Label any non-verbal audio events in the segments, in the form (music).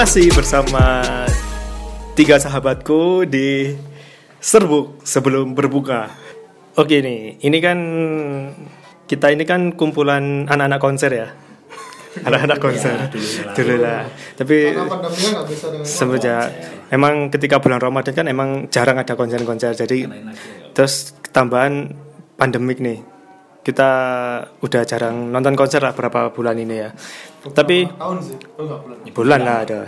Masih bersama tiga sahabatku di Serbuk sebelum berbuka. Oke nih, ini kan kita ini kan kumpulan anak-anak konser ya. (laughs) Anak-anak konser dulu lah. Tapi semenjak emang ketika bulan Ramadan kan emang jarang ada konser-konser. Jadi terus tambahan pandemik nih. Kita udah jarang nonton konser lah berapa bulan ini ya. Tapi tahun sih oh bulan bulan lah ada.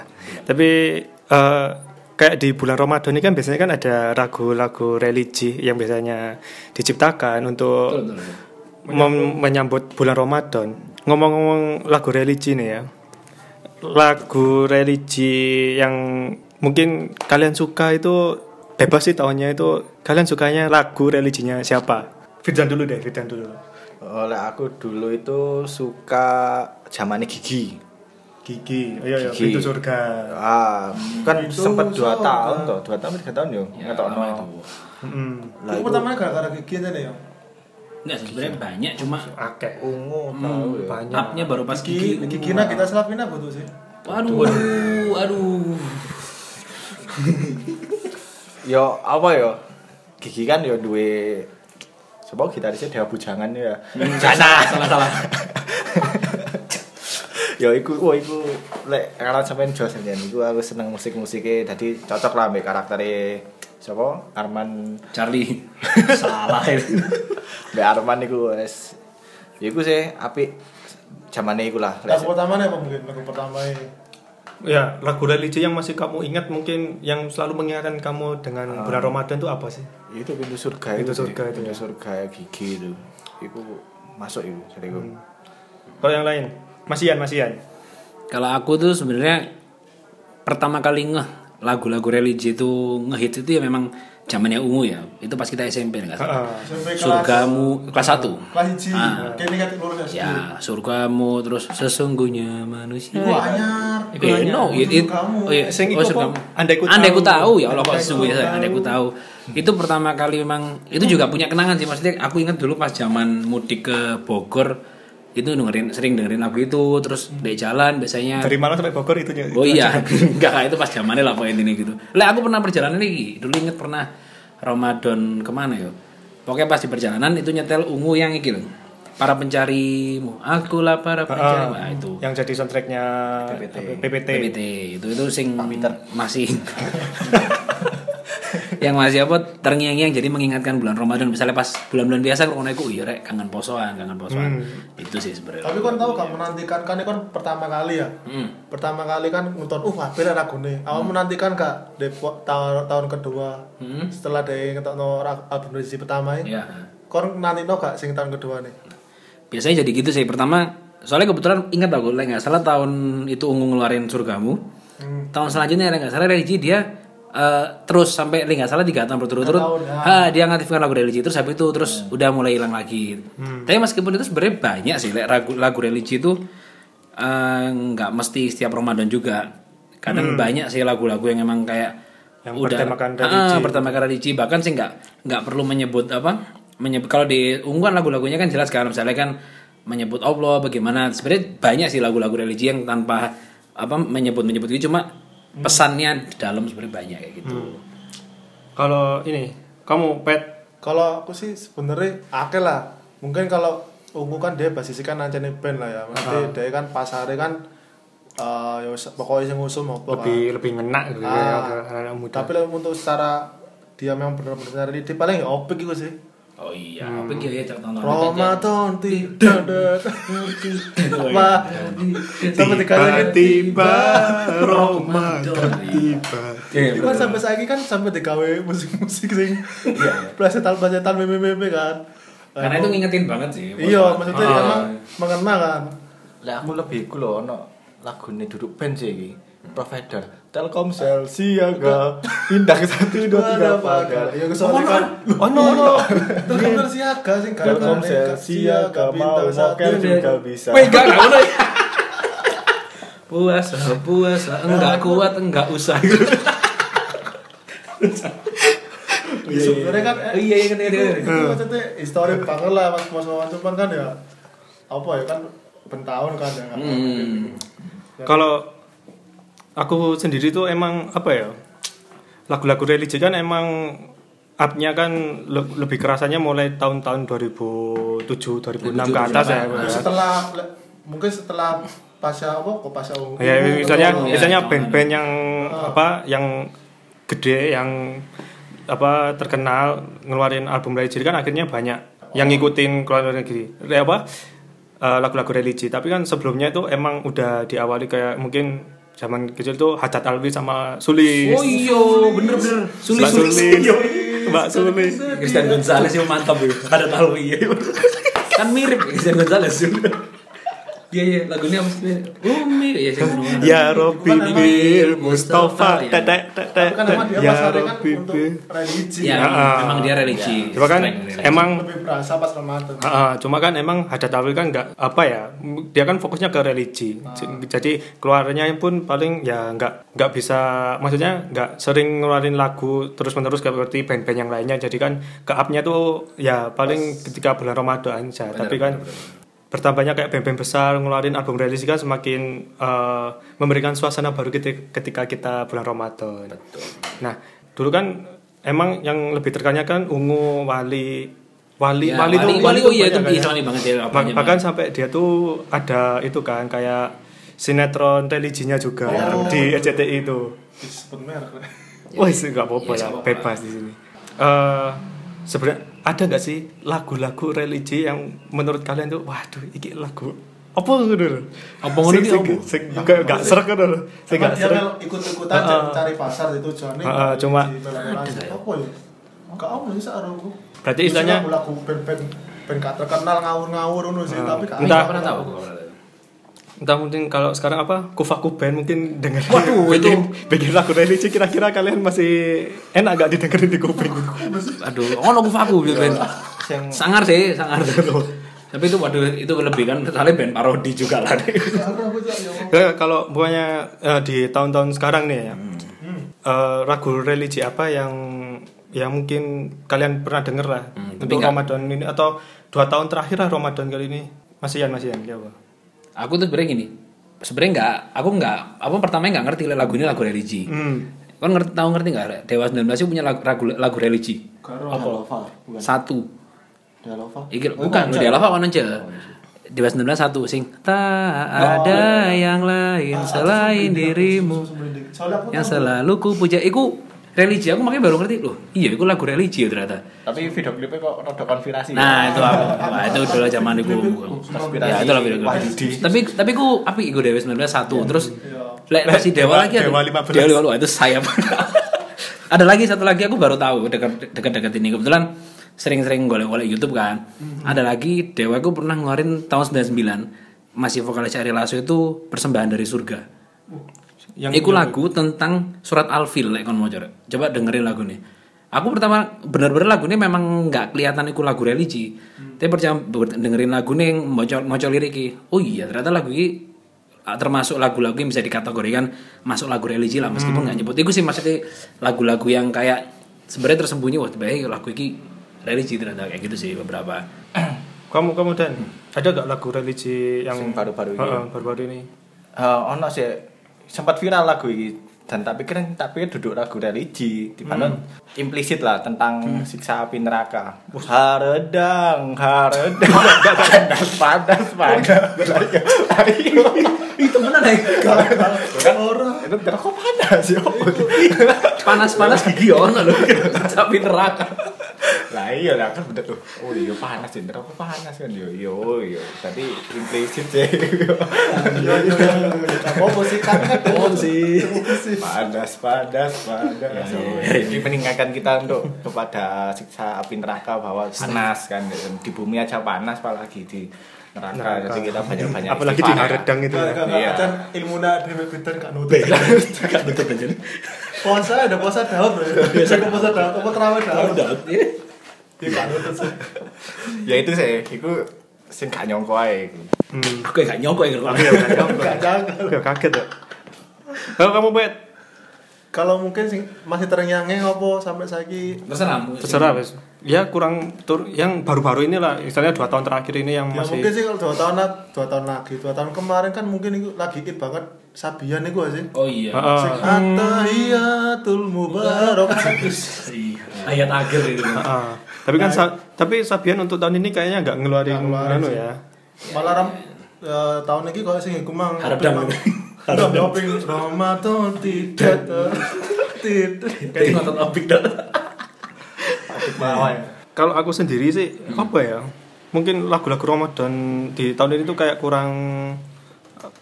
Tapi eh, kayak di bulan Ramadan ini kan biasanya kan ada lagu-lagu religi yang biasanya diciptakan untuk mem- menyambut bulan Ramadan. Ngomong-ngomong lagu religi nih ya. Lagu religi yang mungkin kalian suka itu bebas sih tahunnya itu kalian sukanya lagu religinya siapa? Firdan dulu deh, Firdan dulu. Oleh aku dulu itu suka zamannya Gigi. Gigi, oh iya, iya, Gigi. pintu surga. Ah, kan Itu sempat dua surga. tahun tuh, dua tahun tiga tahun yo. Ya, Nggak tahu no. itu. Lah itu pertamanya gara-gara gigi aja ya Enggak sebenarnya banyak cuma Akeh. ungu tahu ya. banyak. upnya baru pas gigi gigi. gigi nah kita selapin apa tuh sih Waduh, aduh, aduh. (laughs) Yo apa yo? Gigi kan yo duwe Coba gitarisnya Dewa Bujangan ya. Salah, salah, salah. (laughs) yo iku wah iku lek kalau sampean jos sampean iku aku seneng musik-musiknya jadi cocok lah ambek karaktere sapa Arman Charlie. (laughs) salah. Mbak Arman iku wes ya iku sih apik zamane iku lah lagu pertama apa mungkin lagu pertama ini Ya, lagu religi yang masih kamu ingat mungkin yang selalu mengingatkan kamu dengan bulan Ramadan itu apa sih? itu pintu surga Pintu itu surga itu pintu ya. surga gigi itu itu masuk itu jadi iku Kalau yang lain, Masian, Masian. Kalau aku tuh sebenarnya pertama kali ngeh lagu-lagu religi itu ngehit itu ya memang zamannya ungu ya. Itu pas kita SMP enggak salah. Ah, Surgamu kelas 1. kelas hiji Ah. lurus ya Ya, surgamu terus sesungguhnya manusia. Iku anyar Eh, anyar. no, it, it, oh, iya, Sing oh, surgamu. Andai ku Andai ku tahu. tahu ya Allah kok sesungguhnya saya tahu. andai ku tahu. Itu pertama kali memang itu juga punya kenangan sih maksudnya aku ingat dulu pas zaman mudik ke Bogor itu dengerin sering dengerin lagu itu terus di jalan biasanya Dari Malang sampai Bogor itu Oh iya, (laughs) enggak itu pas zamannya lah pokoknya ini gitu. Lah aku pernah perjalanan lagi, dulu inget pernah Ramadan ke mana ya? Pokoknya pas di perjalanan itu nyetel ungu yang iki loh. Para pencarimu, akulah para pencari. Nah, itu yang jadi soundtracknya PPT. PPT itu itu sing masih (laughs) yang masih apa terngiang-ngiang jadi mengingatkan bulan Ramadan. Misalnya pas bulan-bulan biasa kalau iku iya rek kangen posoan kangen posoan. Itu sih sebenarnya. Tapi kan tahu kan menantikan kan ini kan pertama kali ya? Hmm. pertama kali kan nonton uh apil lagu nih awal menantikan kak di po- tahun tahun kedua? Hmm. setelah dari ngetokno ra- album edisi pertama ini? Ya kon nanti no gak sing tahun kedua nih? Biasanya jadi gitu sih. Pertama soalnya kebetulan ingat aku lah nggak salah tahun itu ungu ngeluarin surgamu. Hmm. tahun selanjutnya nggak salah religi dia eh, terus sampai nggak salah tiga tahun berturut-turut. Ya. ha, dia ngaktifkan lagu religi terus habis itu terus udah mulai hilang lagi. Tapi meskipun itu sebenarnya banyak sih lagu lagu religi itu eh, nggak mesti setiap Ramadan juga. Kadang banyak sih lagu-lagu yang emang kayak Yang udah bertemakan Ah, religi. bertemakan religi. Bahkan sih nggak nggak perlu menyebut apa menyebut kalau di ungguan lagu-lagunya kan jelas kan misalnya kan menyebut Allah bagaimana. Sebenarnya banyak sih lagu-lagu religi yang tanpa apa menyebut menyebut itu cuma pesannya di dalam sebenarnya banyak kayak gitu. Kalau ini, kamu pet? Kalau aku sih sebenarnya akeh lah. Mungkin kalau ungu kan dia basisnya kan nancene band lah ya. Nanti dia kan pasarnya kan eh ya wis, pokoknya yang ngusum apa kan. lebih lebih ngenak gitu ya Ah. muda. tapi lah untuk secara dia memang benar-benar dia paling ya opik gitu sih oh iya apa gitu ya contoh Ramadan sampai dikasih tiba Ramadan tiba. itu kan sampai saiki kan sampai digawe musik-musik sing plesetan-plesetan meme-meme kan. Karena itu ngingetin banget sih iya maksudnya Ah. emang mengena kan. Lah aku lebih iku lho ono lagune duduk band sih iki provider Telkomsel siaga pindah ke satu dua tiga pagar ya kesoalnya kan? Oh no no. Telkomsel siaga sing Telkomsel siaga mau mokel juga bisa. Wih, enggak, enggak ngono. (laughs) Puasa, puasa, enggak kuat, enggak usah. (laughs) sebenarnya kan Iya, iya, iya, iya. itu maksudnya histori banget lah mas mas Wawan cuman kan ya apa ya kan pentahun kan ya. Kan Hmm. Kalau aku sendiri tuh emang apa ya lagu-lagu religi kan emang upnya kan le- lebih kerasanya mulai tahun-tahun 2007 2006 ke atas ya Nah, setelah mungkin setelah pasca apa kok pasca ya misalnya ya, misalnya tahun band-band yang apa yang gede yang apa terkenal ngeluarin album religi kan akhirnya banyak yang ngikutin keluar negeri. Apa eh, lagu-lagu religi. Tapi kan sebelumnya itu emang udah diawali kayak mungkin zaman kecil tuh Hajat Alwi sama Sulis Oh iya, bener bener. Sulis Mbak sulis. Sulis Mbak Sulis Christian Gonzalez yang mantap ya. Ada tahu iya. kan mirip Christian Gonzalez juga. Iya iya lagunya apa sih? Umi. Ya sing ngono. Ya Robi Bir Mustafa Iya. tetek tetek kan emang dia Ya kan Robi untuk Bir religi. Ya, memang dia religi. Coba kan Slang religi. emang lebih berasa pas Ramadan. Ah, cuma kan emang Hadat Alwi kan nggak apa ya dia kan fokusnya ke religi. Jadi keluarnya pun paling ya nggak nggak bisa maksudnya nggak sering ngeluarin lagu terus menerus seperti band-band yang lainnya. Jadi kan ke upnya tuh ya paling ketika bulan Ramadan aja. Tapi kan bertambahnya kayak band-band besar ngeluarin album religi kan semakin eh, memberikan suasana baru ketika, ketika kita bulan Ramadan nah dulu kan emang yang lebih terkenal kan ungu wali wali Ya, wali, tuh wali, tuh oh iya itu banyak kan ya. islami banget ya Bah- apanya. bahkan sampai dia tuh ada itu kan kayak sinetron religinya juga Oh. di RCTI itu. disebut merek Wah, itu nggak apa-apa Ya, bebas di sini. Eh sebenarnya ada nggak sih lagu-lagu religi yang menurut kalian tuh, waduh, ini lagu apa loh? Apa ngono Sing- iki sing- sing nggak serak. Sing Cuma nggak dia serak. mel ikut-ikutan cari pasar itu tujuannya ah, cuma- apa ya? Enggak apa sih saranku Berarti istilahnya- lagu band gak terkenal ngawur-ngawur ngono sih tapi gak pernah tahu. Entah mungkin kalau sekarang apa kufaku band mungkin denger Waduh, bikin, itu- bikin lagu religi kira-kira kalian masih enak gak didengerin di kuping? Aduh, ono kufaku gitu Ben. Yang Sangar sih, sangar. Tapi itu waduh itu lebih kan soalnya band parodi juga lah. Ya, kalau bukannya eh, di tahun-tahun sekarang nih ya, eh, ragu religi apa yang ya mungkin kalian pernah denger lah Hmm, untuk Ramadan ini atau dua tahun terakhir lah Ramadan kali ini masihan ya apa? Aku tuh sebenarnya gini. Sebenarnya nggak, aku nggak, aku pertama nggak ngerti lagu ini lagu religi. Hmm. Kan ngerti tahu ngerti nggak? Dewa 19 itu punya lagu, lagu, lagu religi. Bukan. Satu. Halova. Iki bukan, Dewa Lava kan aja. Dewa 19 satu sing tak ada yang lain selain dirimu yang selalu ku puja. Iku religi aku makanya baru ngerti loh. Iya, itu lagu religi ya ternyata. Tapi video klipnya kok rada konspirasi. Nah, itu aku. Wah, itu dulu zaman itu. Ya, itu lah video Wahyudi. Tapi tapi ku api iku Dewa 19 satu. Terus lek masih Dewa- Dewa lagi ada. Dewa 15. Dewa 15 itu sayap. (laughs) ada lagi satu lagi aku baru tahu dekat dekat ini kebetulan sering-sering golek-golek YouTube kan. Ada lagi Dewa aku pernah ngeluarin tahun 99 masih vokalis Ari Lasso itu persembahan dari surga. Yang Iku lagu tentang surat Al-Fil lek kon mau coba. Coba dengerin lagu nih. Aku pertama bener-bener lagu ini memang nggak kelihatan iku lagu religi. Tapi percaya dengerin lagu nih mau mau liriki. Oh iya ternyata lagu ini ah, termasuk lagu-lagu yang bisa dikategorikan masuk lagu religi lah meskipun nggak nyebut. Iku sih maksudnya lagu-lagu yang kayak sebenarnya tersembunyi wah baik lagu ini religi ternyata kayak gitu sih beberapa. (clears throat) kamu kamu dan ada gak lagu religi yang baru-baru ini? Heeh, baru-baru ini? Eh, ono sih sempat viral lagu ini dan tak pikir tak pikir duduk lagu religi di mana implisit lah tentang siksa api neraka. Haredang haredang. (laughs) (laughs) Panas panas. Panas Itu mana nih? kan orang itu neraka panas ya Panas-panas gigi ono loh. (laughs) Tapi neraka. Lah iya lah kan bener tuh. Oh iya panas ya neraka panas kan? Yo yo yo. Tapi implisit sih iya iya iya apa apa sih kan? Kan Oh, sih. panas panas panas. Ini mengingatkan kita untuk kepada siksa api neraka bahwa panas kan? Di bumi aja panas apalagi di neraka, Neraka. jadi kita banyak banyak Apalagi di Haredang itu ya. Iya. acan ilmu nak dewe pinter gak nutut. Puasa ada puasa daud. Biasa. Ke puasa daud, apa terawih daud. Iya sih. (laughs) ya itu sih itu sing gak nyongko ae iku. Hmm. Aku kayak gak nyongko ya Aku ya gak nyangka. Gak jaga. Aku ya kaget ya. Kalau kamu bet kalau mungkin sing masih terngiang-ngiang apa sampai saiki terserah terserah wes ya kurang tur yang baru-baru inilah misalnya dua tahun terakhir ini yang ya masih mungkin sih kalau dua tahun dua tahun lagi dua tahun kemarin kan mungkin itu lagi hit banget Sabian itu sih oh iya. Sing Atahiyatul Mubarak (laughs) ayat akhir itu Heeh. Tapi kan Sa- tapi Sabian untuk tahun ini kayaknya nggak ngeluarin ngeluarin anu ya. Malah ram eh, tahun ini kalau sing iku mang Harap dam. (laughs) Harap doping Ramadan tidak tidak. (laughs) Kayak nonton opik dah. Kalau aku sendiri sih apa ya? Mungkin lagu-lagu Ramadan di tahun ini tuh kayak kurang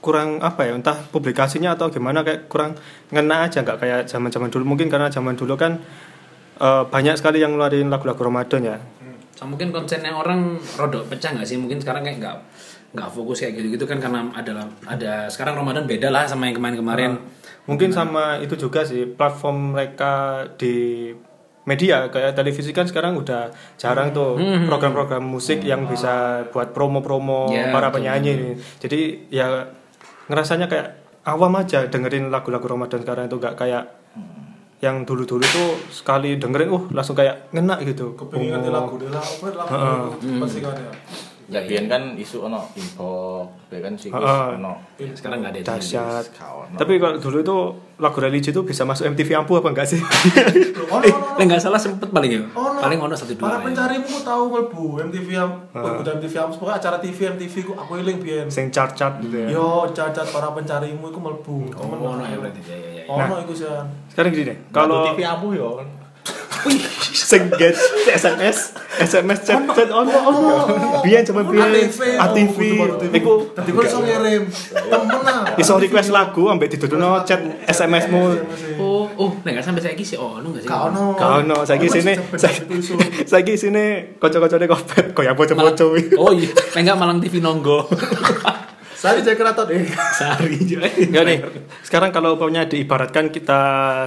kurang apa ya? Entah publikasinya atau gimana kayak kurang ngena aja nggak kayak zaman-zaman dulu. Mungkin karena zaman dulu kan eh, banyak sekali yang ngeluarin lagu-lagu Ramadan ya. So, mungkin konsennya orang rodok pecah nggak sih? Mungkin sekarang kayak nggak nggak fokus kayak gitu gitu kan karena ada ada sekarang Ramadan beda lah sama yang kemarin-kemarin. Mungkin sama itu juga sih platform mereka di media kayak televisi kan sekarang udah jarang tuh program-program musik yang bisa buat promo-promo Ya, para betul, penyanyi. ini. Jadi ya ngerasanya kayak awam aja dengerin lagu-lagu Ramadan sekarang itu gak kayak yang dulu-dulu tuh sekali dengerin uh langsung kayak ngena gitu. kepingin ngerti lagu dia lah apa lagu pasti kan ya Ya biyen kan isu ono inbox, ya kan sih ono. sekarang nggak ada. Dahsyat. Tapi kalau dulu itu lagu religi itu bisa masuk MTV Ampu apa enggak sih? oh no no Lah nggak salah sempet paling ya Oh, no. paling ono satu dua Para ya. pencarimu tahu melbu MTV oh, bukan MTV yang pokoknya acara TV MTV ku aku eling biyen. Sing chart-chart gitu ya. Yo cacat para pencarimu iku melbu. oh ono ya berarti ya ya ya Ono iku sih. Sekarang gini deh, kalau TV ampuh yo. sing get SMS SMS chat chat ono ono biyen cuma biyen ATV iku Tadi kok iso ngirim. Temen ah. iso request lagu ambek diduduno chat SMS-mu oh oh nah nggak sampai saya sih oh ono nggak sih? Gak ono. Gak ono. Saiki sini saiki- (laughs) saiki sini kanca-kancane kopet koyo bocah-bocah kuwi. oh iya. Lah nggak malang TV nonggo. (laughs) Sari keraton. (laughs) Deh. aja Enggak nih. Sekarang kalau umpamanya diibaratkan kita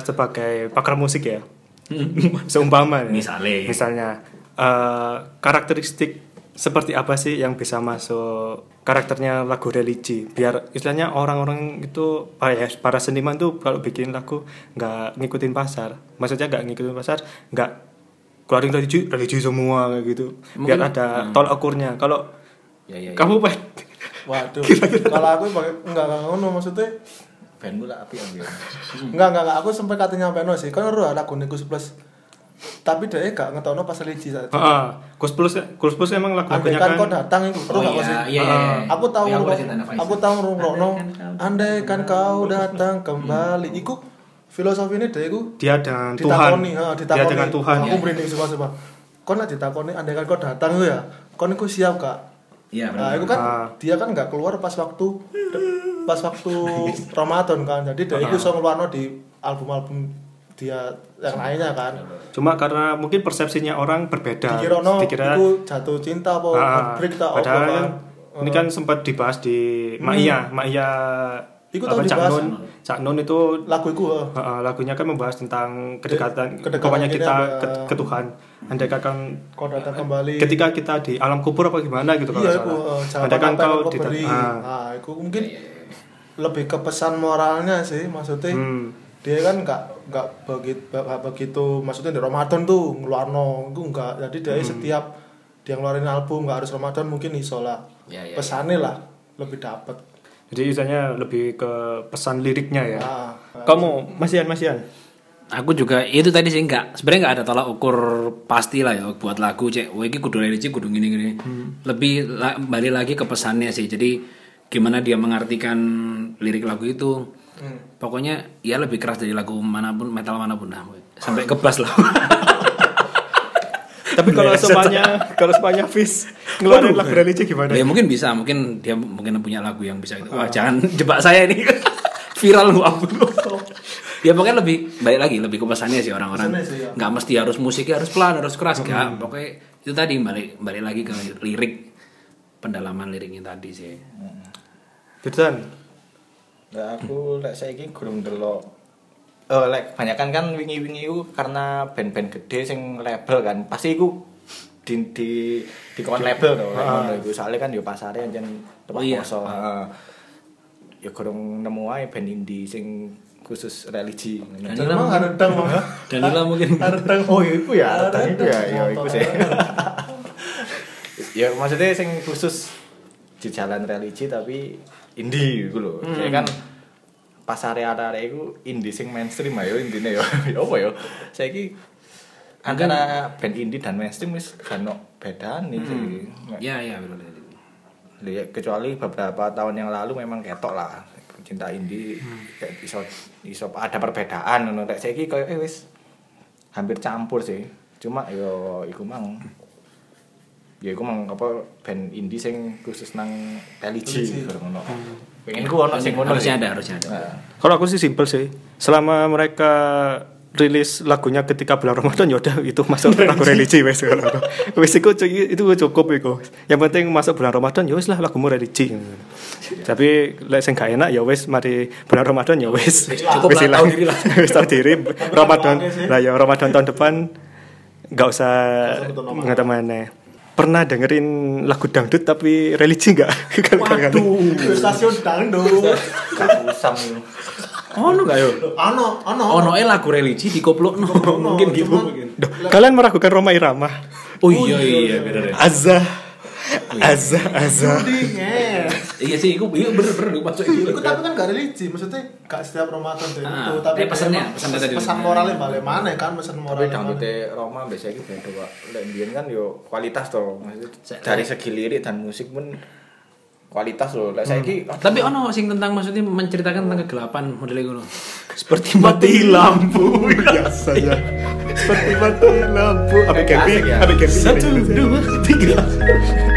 sebagai pakar musik ya. (laughs) Seumpama nih. Misalnya. Misalnya eh, karakteristik seperti apa sih yang bisa masuk karakternya lagu religi biar istilahnya orang-orang itu para, ya, para seniman tuh kalau bikin lagu nggak ngikutin pasar maksudnya nggak ngikutin pasar nggak keluarin religi religi semua kayak gitu biar Mungkin- ada tolak ukurnya kalau ya ya, ya. kamu Pak, Waduh. (laughs) Kalau aku pakai enggak enggak ngono maksudnya Ben mula api ya. enggak enggak enggak aku sampai katanya nyampe no sih. Kan ora lagu niku plus. Tapi dia gak ngetono pas religi saja. Heeh. Kus Plus Kus Plus emang lagu-lagunya Andai kan kau kan datang itu perlu Oh nggak iya, sih? iya, iya, iya. Aku tahu iya, aku tahu ngrungokno. Andai kan kau Andai kan kau datang kembali. Iku filosofi ini deh iku dia dengan Tuhan ditakoni, dia dengan Tuhan Aku merinding suka suka. Kau nak ditakoni andai kan kau datang itu ya. Kau niku siap kak. Iya Nah, benar itu kan Ah. dia kan nggak keluar pas waktu (laughs) pas waktu Ramadan kan. Jadi dia itu so ngeluarno di album-album dia yang lainnya kan. cuma karena mungkin persepsinya orang berbeda Dikirono dikira itu jatuh cinta apa ah, heartbreak tak apa padahal kan. ini kan sempat dibahas di Maya Maya Iku apa tahu Cak. Nun? Cak Nun itu lagu itu uh, lagunya kan membahas tentang kedekatan kedekatan kita ke, ke Tuhan. Andai kan kau datang kembali. ketika kita di alam kubur apa gimana gitu kalau iya salah. eh, andai kan kau di ah, nah itu mungkin lebih ke pesan moralnya sih maksudnya hmm, dia kan nggak nggak begitu begitu maksudnya di Ramadan tuh ngeluarno itu enggak jadi dia Hmm. setiap dia ngeluarin album nggak harus Ramadan mungkin iso lah. Ya, ya, pesannya lah lebih dapet jadi misalnya lebih ke pesan liriknya ya nah, kamu masian masian Aku juga itu tadi sih enggak sebenarnya enggak ada tolak ukur pasti lah ya buat lagu cek. Wah ini kudu religi kudu gini gini. Lebih la- balik lagi ke pesannya sih. Jadi gimana dia mengartikan lirik lagu itu. Pokoknya ya lebih keras dari lagu mana pun metal mana pun lah. Sampai ke bass lah. (laughs) tapi kalau semuanya (laughs) kalau semuanya Fis ngeluarin lagu religi gimana ya mungkin bisa, mungkin dia mungkin punya lagu yang bisa itu. Wah, jangan (laughs) jebak saya ini. (laughs) Viral lu aku. ya pokoknya lebih balik lagi lebih ke pesannya sih orang-orang. Sih, ya. nggak mesti harus musiknya harus pelan harus keras nggak pokoknya itu tadi balik balik lagi ke lirik pendalaman liriknya tadi sih Dirtan Nah, aku lek saiki gurung delok. Oh, lek banyakan kan wingi-wingi iku karena band-band gede sing label kan. Pasti iku di di di kon label to. lek ngono iku soalnya kan yo pasare anjen Oh iya. Heeh. Ya gurung nemu ae band indie sing khusus religi. Danila Emang haredang Bang. (laughs) Danila mungkin Haredang. Oh, itu ya, Haredang itu ya, ya itu motor. sih. (laughs) ya maksudnya sing khusus di jalan religi tapi indie gitu loh. Saya kan pas area-area itu indie sing mainstream ayo intinya ya. (laughs) Ya apa ya? Saya ki antara band indie dan mainstream wis kan bedaan nih sih. ya ya betul Ya, kecuali beberapa tahun yang lalu memang ketok lah cinta indie kayak iso iso ada perbedaan ngono rek saiki koyo eh wis hampir campur sih cuma yo iku mang ya iku mang apa band indie sing khusus nang religi Religi. ngono pengen ku ono sing ngono harusnya ada harusnya ada Nah, Kalau aku sih simpel sih. Selama mereka rilis lagunya ketika bulan Ramadan ya udah itu masuk lagu (laughs) religi wes aku. Wes iku cu- itu cukup iku. Yang penting masuk bulan Ramadan ya wes lah lagumu religi. Tapi lek sing gak enak ya wes mari bulan Ramadan ya wes. Cukup Wes lah, tahu diri lah. (laughs) Wes tahu diri. Ramadan lah ya Ramadan tahun depan nggak usah Nggak nggak mana. Pernah dengerin lagu dangdut tapi religi nggak? (laughs) Waduh, stasiun dangdut. Kapusam itu. oh no gak yo Ano, ano. oh no eh lagu religi di koplok no mungkin gitu kalian meragukan Roma Irama? oh iya iya bener ya Azza Azza Azza Dingin. iya sih itu iya bener bener itu masuk itu Iku tapi kan gak religi, maksudnya gak setiap Ramadan Ah, itu, tapi eh, pesannya, pesan tadi. pesan moralnya balik mana kan pesan Tapi moralnya. mana. dangdute Roma biasanya gitu beda pak. Lek mbiyen kan yo kualitas. Maksudnya dari segi lirik dan musik pun kualitas loh. Lek saiki tapi ono sing tentang maksudnya menceritakan tentang kegelapan model itu loh (laughs) seperti mati lampu biasanya seperti mati lampu apa ya. apa camping satu dua tiga (laughs)